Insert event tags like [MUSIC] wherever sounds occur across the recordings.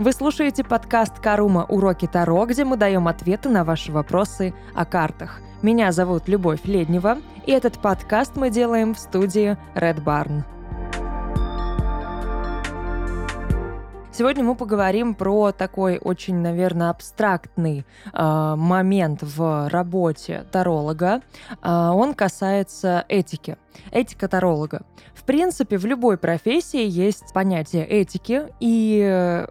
Вы слушаете подкаст «Карума. Уроки Таро», где мы даем ответы на ваши вопросы о картах. Меня зовут Любовь Леднева, и этот подкаст мы делаем в студии Red Barn. Сегодня мы поговорим про такой очень, наверное, абстрактный э, момент в работе таролога. Э, он касается этики. Этика таролога. Принципе, в любой профессии есть понятие этики, и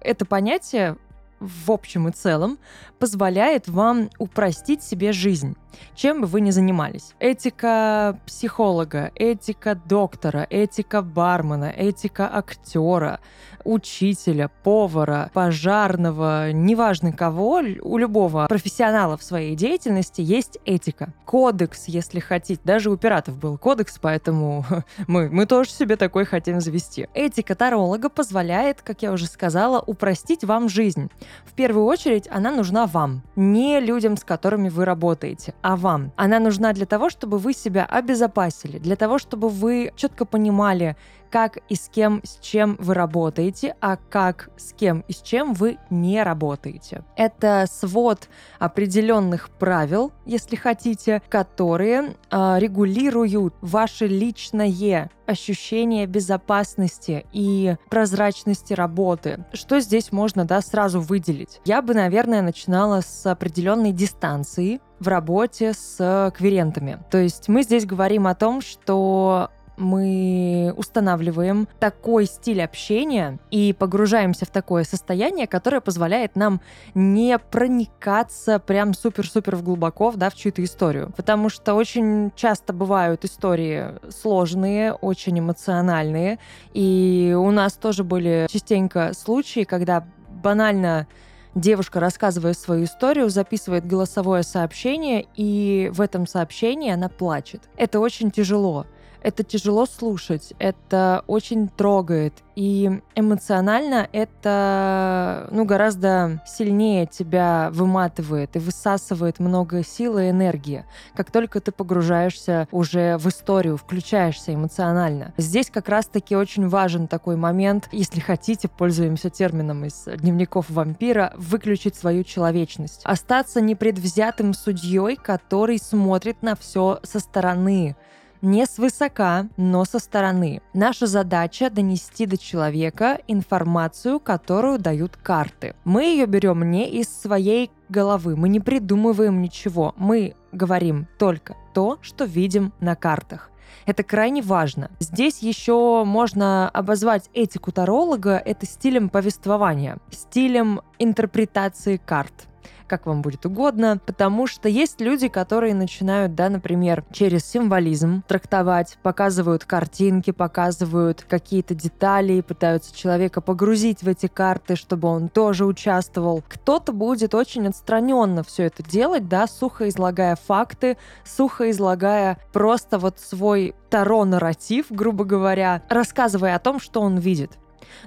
это понятие в общем и целом позволяет вам упростить себе жизнь, чем бы вы ни занимались. Этика психолога, этика доктора, этика бармена, этика актера, учителя, повара, пожарного, неважно кого, у любого профессионала в своей деятельности есть этика. Кодекс, если хотите. Даже у пиратов был кодекс, поэтому [LAUGHS] мы, мы тоже себе такой хотим завести. Этика таролога позволяет, как я уже сказала, упростить вам жизнь. В первую очередь она нужна вам, не людям, с которыми вы работаете, а вам. Она нужна для того, чтобы вы себя обезопасили, для того, чтобы вы четко понимали, как и с кем, с чем вы работаете, а как, с кем и с чем вы не работаете. Это свод определенных правил, если хотите, которые э, регулируют ваше личное ощущение безопасности и прозрачности работы. Что здесь можно да, сразу выделить? Я бы, наверное, начинала с определенной дистанции в работе с клиентами. То есть мы здесь говорим о том, что мы устанавливаем такой стиль общения и погружаемся в такое состояние, которое позволяет нам не проникаться прям супер-супер в глубоко да, в чью-то историю. Потому что очень часто бывают истории сложные, очень эмоциональные. И у нас тоже были частенько случаи, когда банально девушка, рассказывая свою историю, записывает голосовое сообщение, и в этом сообщении она плачет. Это очень тяжело. Это тяжело слушать, это очень трогает. И эмоционально это ну, гораздо сильнее тебя выматывает и высасывает много сил и энергии. Как только ты погружаешься уже в историю, включаешься эмоционально. Здесь как раз-таки очень важен такой момент, если хотите, пользуемся термином из дневников вампира, выключить свою человечность. Остаться непредвзятым судьей, который смотрит на все со стороны не свысока, но со стороны. Наша задача донести до человека информацию, которую дают карты. Мы ее берем не из своей головы, мы не придумываем ничего, мы говорим только то, что видим на картах. Это крайне важно. Здесь еще можно обозвать этику таролога это стилем повествования, стилем интерпретации карт как вам будет угодно, потому что есть люди, которые начинают, да, например, через символизм трактовать, показывают картинки, показывают какие-то детали, пытаются человека погрузить в эти карты, чтобы он тоже участвовал. Кто-то будет очень отстраненно все это делать, да, сухо излагая факты, сухо излагая просто вот свой таро-нарратив, грубо говоря, рассказывая о том, что он видит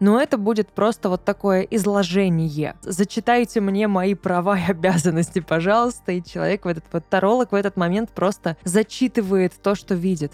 но это будет просто вот такое изложение. Зачитайте мне мои права и обязанности, пожалуйста, и человек в этот вот таролог в этот момент просто зачитывает то, что видит.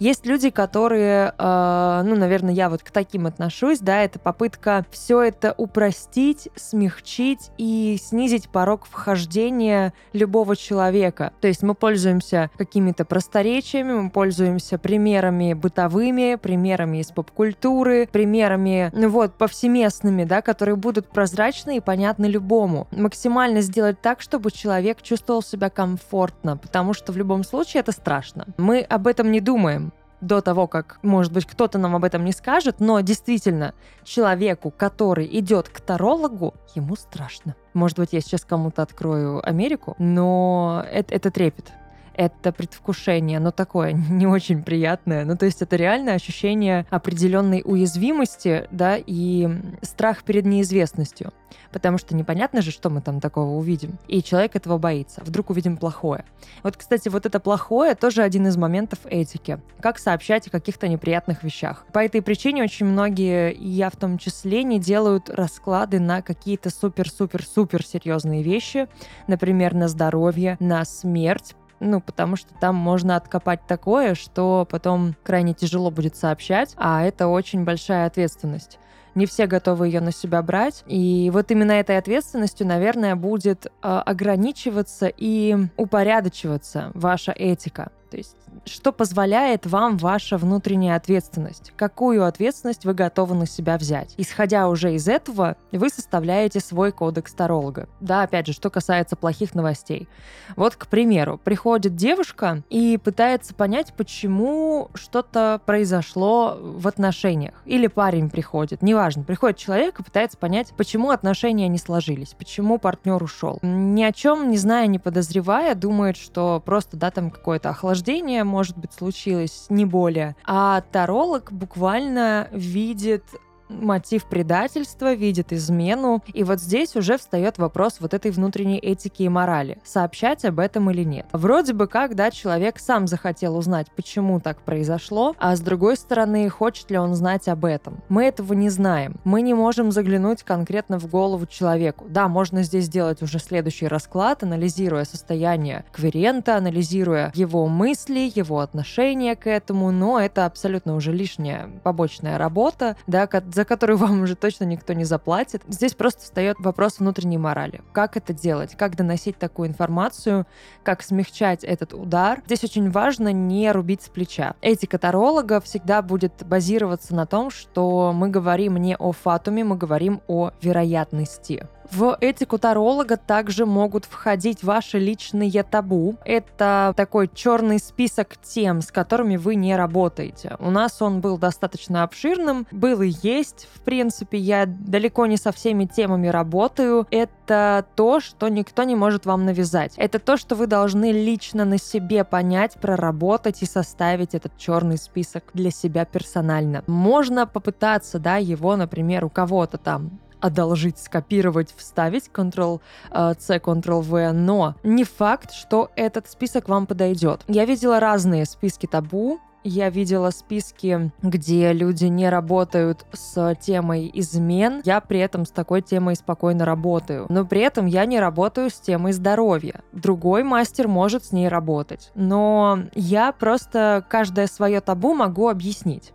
Есть люди, которые, э, ну, наверное, я вот к таким отношусь, да, это попытка все это упростить, смягчить и снизить порог вхождения любого человека. То есть мы пользуемся какими-то просторечиями, мы пользуемся примерами бытовыми, примерами из поп-культуры, примерами, ну вот, повсеместными, да, которые будут прозрачны и понятны любому. Максимально сделать так, чтобы человек чувствовал себя комфортно, потому что в любом случае это страшно. Мы об этом не думаем, думаем до того, как, может быть, кто-то нам об этом не скажет, но действительно, человеку, который идет к тарологу, ему страшно. Может быть, я сейчас кому-то открою Америку, но это, это трепет это предвкушение, но такое [LAUGHS] не очень приятное. Ну, то есть это реальное ощущение определенной уязвимости, да, и страх перед неизвестностью. Потому что непонятно же, что мы там такого увидим. И человек этого боится. Вдруг увидим плохое. Вот, кстати, вот это плохое тоже один из моментов этики. Как сообщать о каких-то неприятных вещах. По этой причине очень многие, и я в том числе, не делают расклады на какие-то супер-супер-супер серьезные вещи. Например, на здоровье, на смерть, ну, потому что там можно откопать такое, что потом крайне тяжело будет сообщать, а это очень большая ответственность. не все готовы ее на себя брать. И вот именно этой ответственностью, наверное, будет э, ограничиваться и упорядочиваться ваша этика. То есть что позволяет вам ваша внутренняя ответственность? Какую ответственность вы готовы на себя взять? Исходя уже из этого, вы составляете свой кодекс таролога. Да, опять же, что касается плохих новостей. Вот, к примеру, приходит девушка и пытается понять, почему что-то произошло в отношениях. Или парень приходит, неважно, приходит человек и пытается понять, почему отношения не сложились, почему партнер ушел. Ни о чем не зная, не подозревая, думает, что просто, да, там какое-то охлаждение, может быть, случилось, не более. А таролог буквально видит мотив предательства, видит измену. И вот здесь уже встает вопрос вот этой внутренней этики и морали. Сообщать об этом или нет. Вроде бы как, да, человек сам захотел узнать, почему так произошло, а с другой стороны, хочет ли он знать об этом. Мы этого не знаем. Мы не можем заглянуть конкретно в голову человеку. Да, можно здесь сделать уже следующий расклад, анализируя состояние кверента, анализируя его мысли, его отношение к этому, но это абсолютно уже лишняя побочная работа, да, за которую вам уже точно никто не заплатит. Здесь просто встает вопрос внутренней морали. Как это делать? Как доносить такую информацию? Как смягчать этот удар? Здесь очень важно не рубить с плеча. Этика таролога всегда будет базироваться на том, что мы говорим не о фатуме, мы говорим о вероятности. В этику таролога также могут входить ваши личные табу. Это такой черный список тем, с которыми вы не работаете. У нас он был достаточно обширным, был и есть. В принципе, я далеко не со всеми темами работаю. Это то, что никто не может вам навязать. Это то, что вы должны лично на себе понять, проработать и составить этот черный список для себя персонально. Можно попытаться, да, его, например, у кого-то там одолжить, скопировать, вставить Ctrl-C, э, Ctrl-V, но не факт, что этот список вам подойдет. Я видела разные списки табу, я видела списки, где люди не работают с темой измен. Я при этом с такой темой спокойно работаю. Но при этом я не работаю с темой здоровья. Другой мастер может с ней работать. Но я просто каждое свое табу могу объяснить.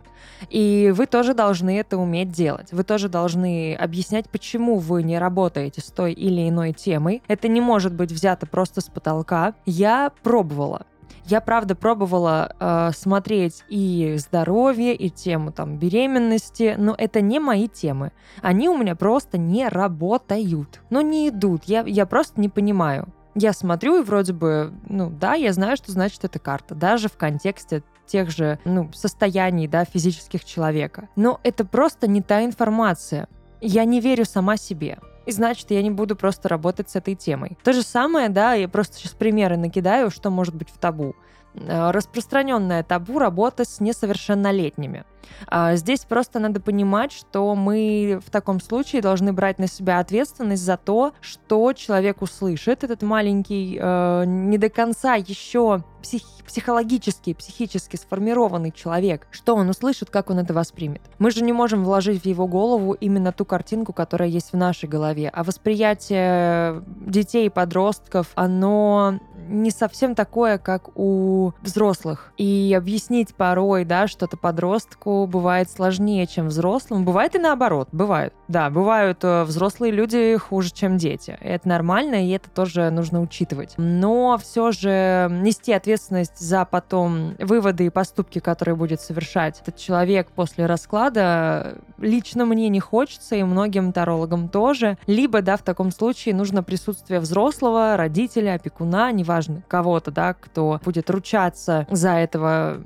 И вы тоже должны это уметь делать. Вы тоже должны объяснять, почему вы не работаете с той или иной темой. Это не может быть взято просто с потолка. Я пробовала. Я, правда, пробовала э, смотреть и здоровье, и тему там беременности, но это не мои темы. Они у меня просто не работают. Но не идут. Я, я просто не понимаю. Я смотрю и вроде бы, ну да, я знаю, что значит эта карта, даже в контексте тех же ну, состояний да, физических человека. Но это просто не та информация. Я не верю сама себе. И значит, я не буду просто работать с этой темой. То же самое, да, я просто сейчас примеры накидаю, что может быть в табу. Э, распространенное табу работа с несовершеннолетними. А здесь просто надо понимать, что мы в таком случае должны брать на себя ответственность за то, что человек услышит, этот маленький, э, не до конца еще псих, психологически, психически сформированный человек, что он услышит, как он это воспримет. Мы же не можем вложить в его голову именно ту картинку, которая есть в нашей голове, а восприятие детей и подростков, оно не совсем такое, как у взрослых. И объяснить порой, да, что-то подростку бывает сложнее, чем взрослому. Бывает и наоборот, бывает. Да, бывают э, взрослые люди хуже, чем дети. Это нормально, и это тоже нужно учитывать. Но все же нести ответственность за потом выводы и поступки, которые будет совершать этот человек после расклада, лично мне не хочется, и многим тарологам тоже. Либо, да, в таком случае нужно присутствие взрослого, родителя, опекуна, неважно, кого-то, да, кто будет ручаться за этого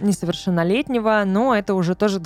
несовершеннолетнего, но это уже тоже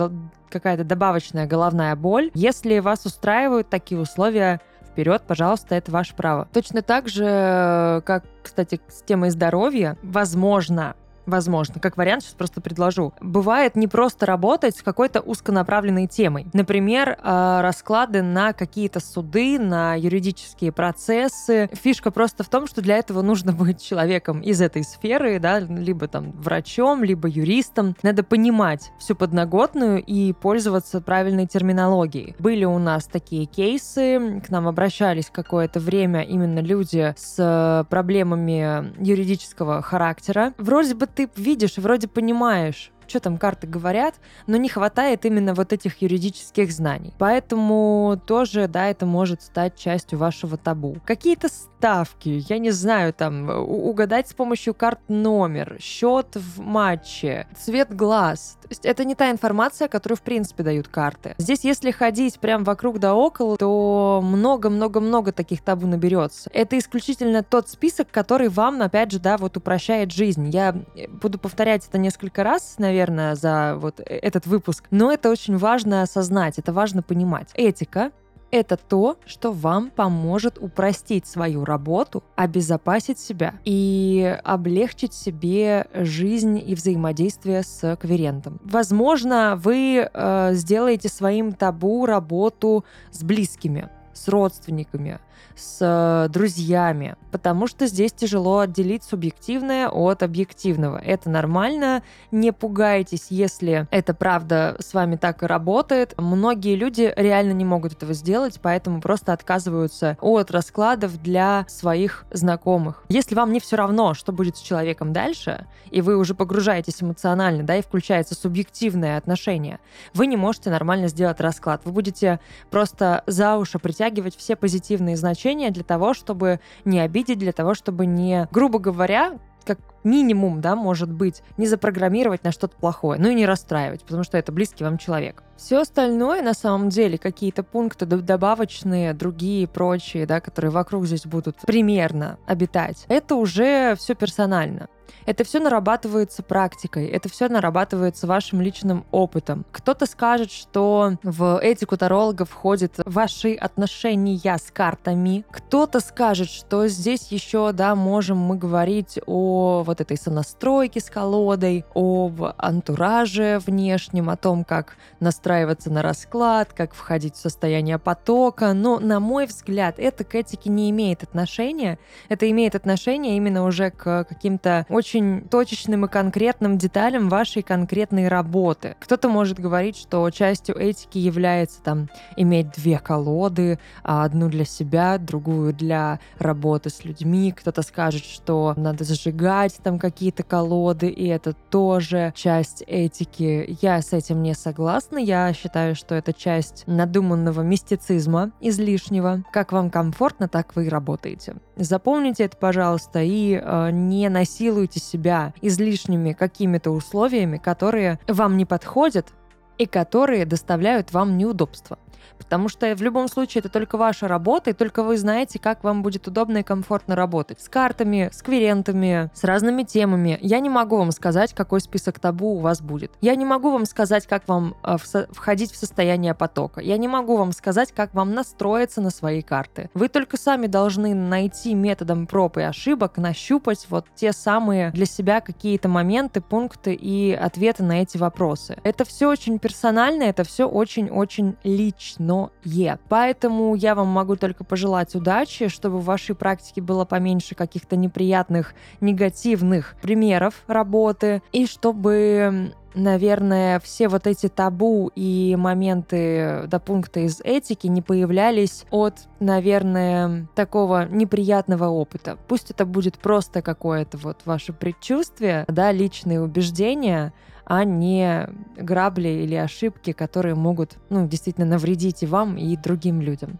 какая-то добавочная головная боль. Если вас устраивают такие условия, вперед, пожалуйста, это ваше право. Точно так же, как, кстати, с темой здоровья, возможно, Возможно, как вариант сейчас просто предложу. Бывает не просто работать с какой-то узконаправленной темой. Например, э, расклады на какие-то суды, на юридические процессы. Фишка просто в том, что для этого нужно [LAUGHS] быть человеком из этой сферы, да, либо там врачом, либо юристом. Надо понимать всю подноготную и пользоваться правильной терминологией. Были у нас такие кейсы, к нам обращались какое-то время именно люди с проблемами юридического характера. Вроде бы ты видишь вроде понимаешь, что там карты говорят, но не хватает именно вот этих юридических знаний. Поэтому тоже, да, это может стать частью вашего табу. Какие-то ставки, я не знаю, там, угадать с помощью карт номер, счет в матче, цвет глаз. То есть это не та информация, которую, в принципе, дают карты. Здесь, если ходить прям вокруг да около, то много-много-много таких табу наберется. Это исключительно тот список, который вам, опять же, да, вот упрощает жизнь. Я буду повторять это несколько раз, наверное, за вот э, этот выпуск, но это очень важно осознать, это важно понимать. Этика это то, что вам поможет упростить свою работу, обезопасить себя и облегчить себе жизнь и взаимодействие с кверентом. Возможно, вы э, сделаете своим табу работу с близкими, с родственниками, с э, друзьями, потому что здесь тяжело отделить субъективное от объективного. Это нормально, не пугайтесь, если это правда с вами так и работает. Многие люди реально не могут этого сделать, поэтому просто отказываются от раскладов для своих знакомых. Если вам не все равно, что будет с человеком дальше, и вы уже погружаетесь эмоционально, да, и включается субъективное отношение, вы не можете нормально сделать расклад. Вы будете просто за уши притягивать все позитивные значения для того, чтобы не обидеть, для того, чтобы не, грубо говоря, как минимум, да, может быть, не запрограммировать на что-то плохое, ну и не расстраивать, потому что это близкий вам человек. Все остальное, на самом деле, какие-то пункты добавочные, другие, прочие, да, которые вокруг здесь будут примерно обитать, это уже все персонально. Это все нарабатывается практикой, это все нарабатывается вашим личным опытом. Кто-то скажет, что в этику таролога входят ваши отношения с картами. Кто-то скажет, что здесь еще, да, можем мы говорить о вот этой сонастройке с колодой, об антураже внешнем, о том, как настраиваться на расклад, как входить в состояние потока. Но, на мой взгляд, это к этике не имеет отношения. Это имеет отношение именно уже к каким-то очень точечным и конкретным деталям вашей конкретной работы. Кто-то может говорить, что частью этики является там иметь две колоды, а одну для себя, другую для работы с людьми. Кто-то скажет, что надо зажигать там какие-то колоды, и это тоже часть этики. Я с этим не согласна. Я считаю, что это часть надуманного мистицизма излишнего. Как вам комфортно, так вы и работаете. Запомните это, пожалуйста, и э, не насилуйте себя излишними какими-то условиями, которые вам не подходят и которые доставляют вам неудобства потому что в любом случае это только ваша работа, и только вы знаете, как вам будет удобно и комфортно работать. С картами, с кверентами, с разными темами. Я не могу вам сказать, какой список табу у вас будет. Я не могу вам сказать, как вам э, входить в состояние потока. Я не могу вам сказать, как вам настроиться на свои карты. Вы только сами должны найти методом проб и ошибок, нащупать вот те самые для себя какие-то моменты, пункты и ответы на эти вопросы. Это все очень персонально, это все очень-очень лично Е. Поэтому я вам могу только пожелать удачи, чтобы в вашей практике было поменьше каких-то неприятных, негативных примеров работы, и чтобы наверное, все вот эти табу и моменты до пункта из этики не появлялись от, наверное, такого неприятного опыта. Пусть это будет просто какое-то вот ваше предчувствие, да, личные убеждения, а не грабли или ошибки, которые могут ну, действительно навредить и вам, и другим людям.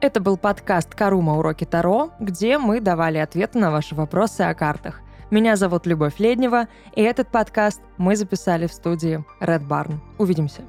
Это был подкаст «Карума. Уроки Таро», где мы давали ответы на ваши вопросы о картах. Меня зовут Любовь Леднева, и этот подкаст мы записали в студии Red Barn. Увидимся.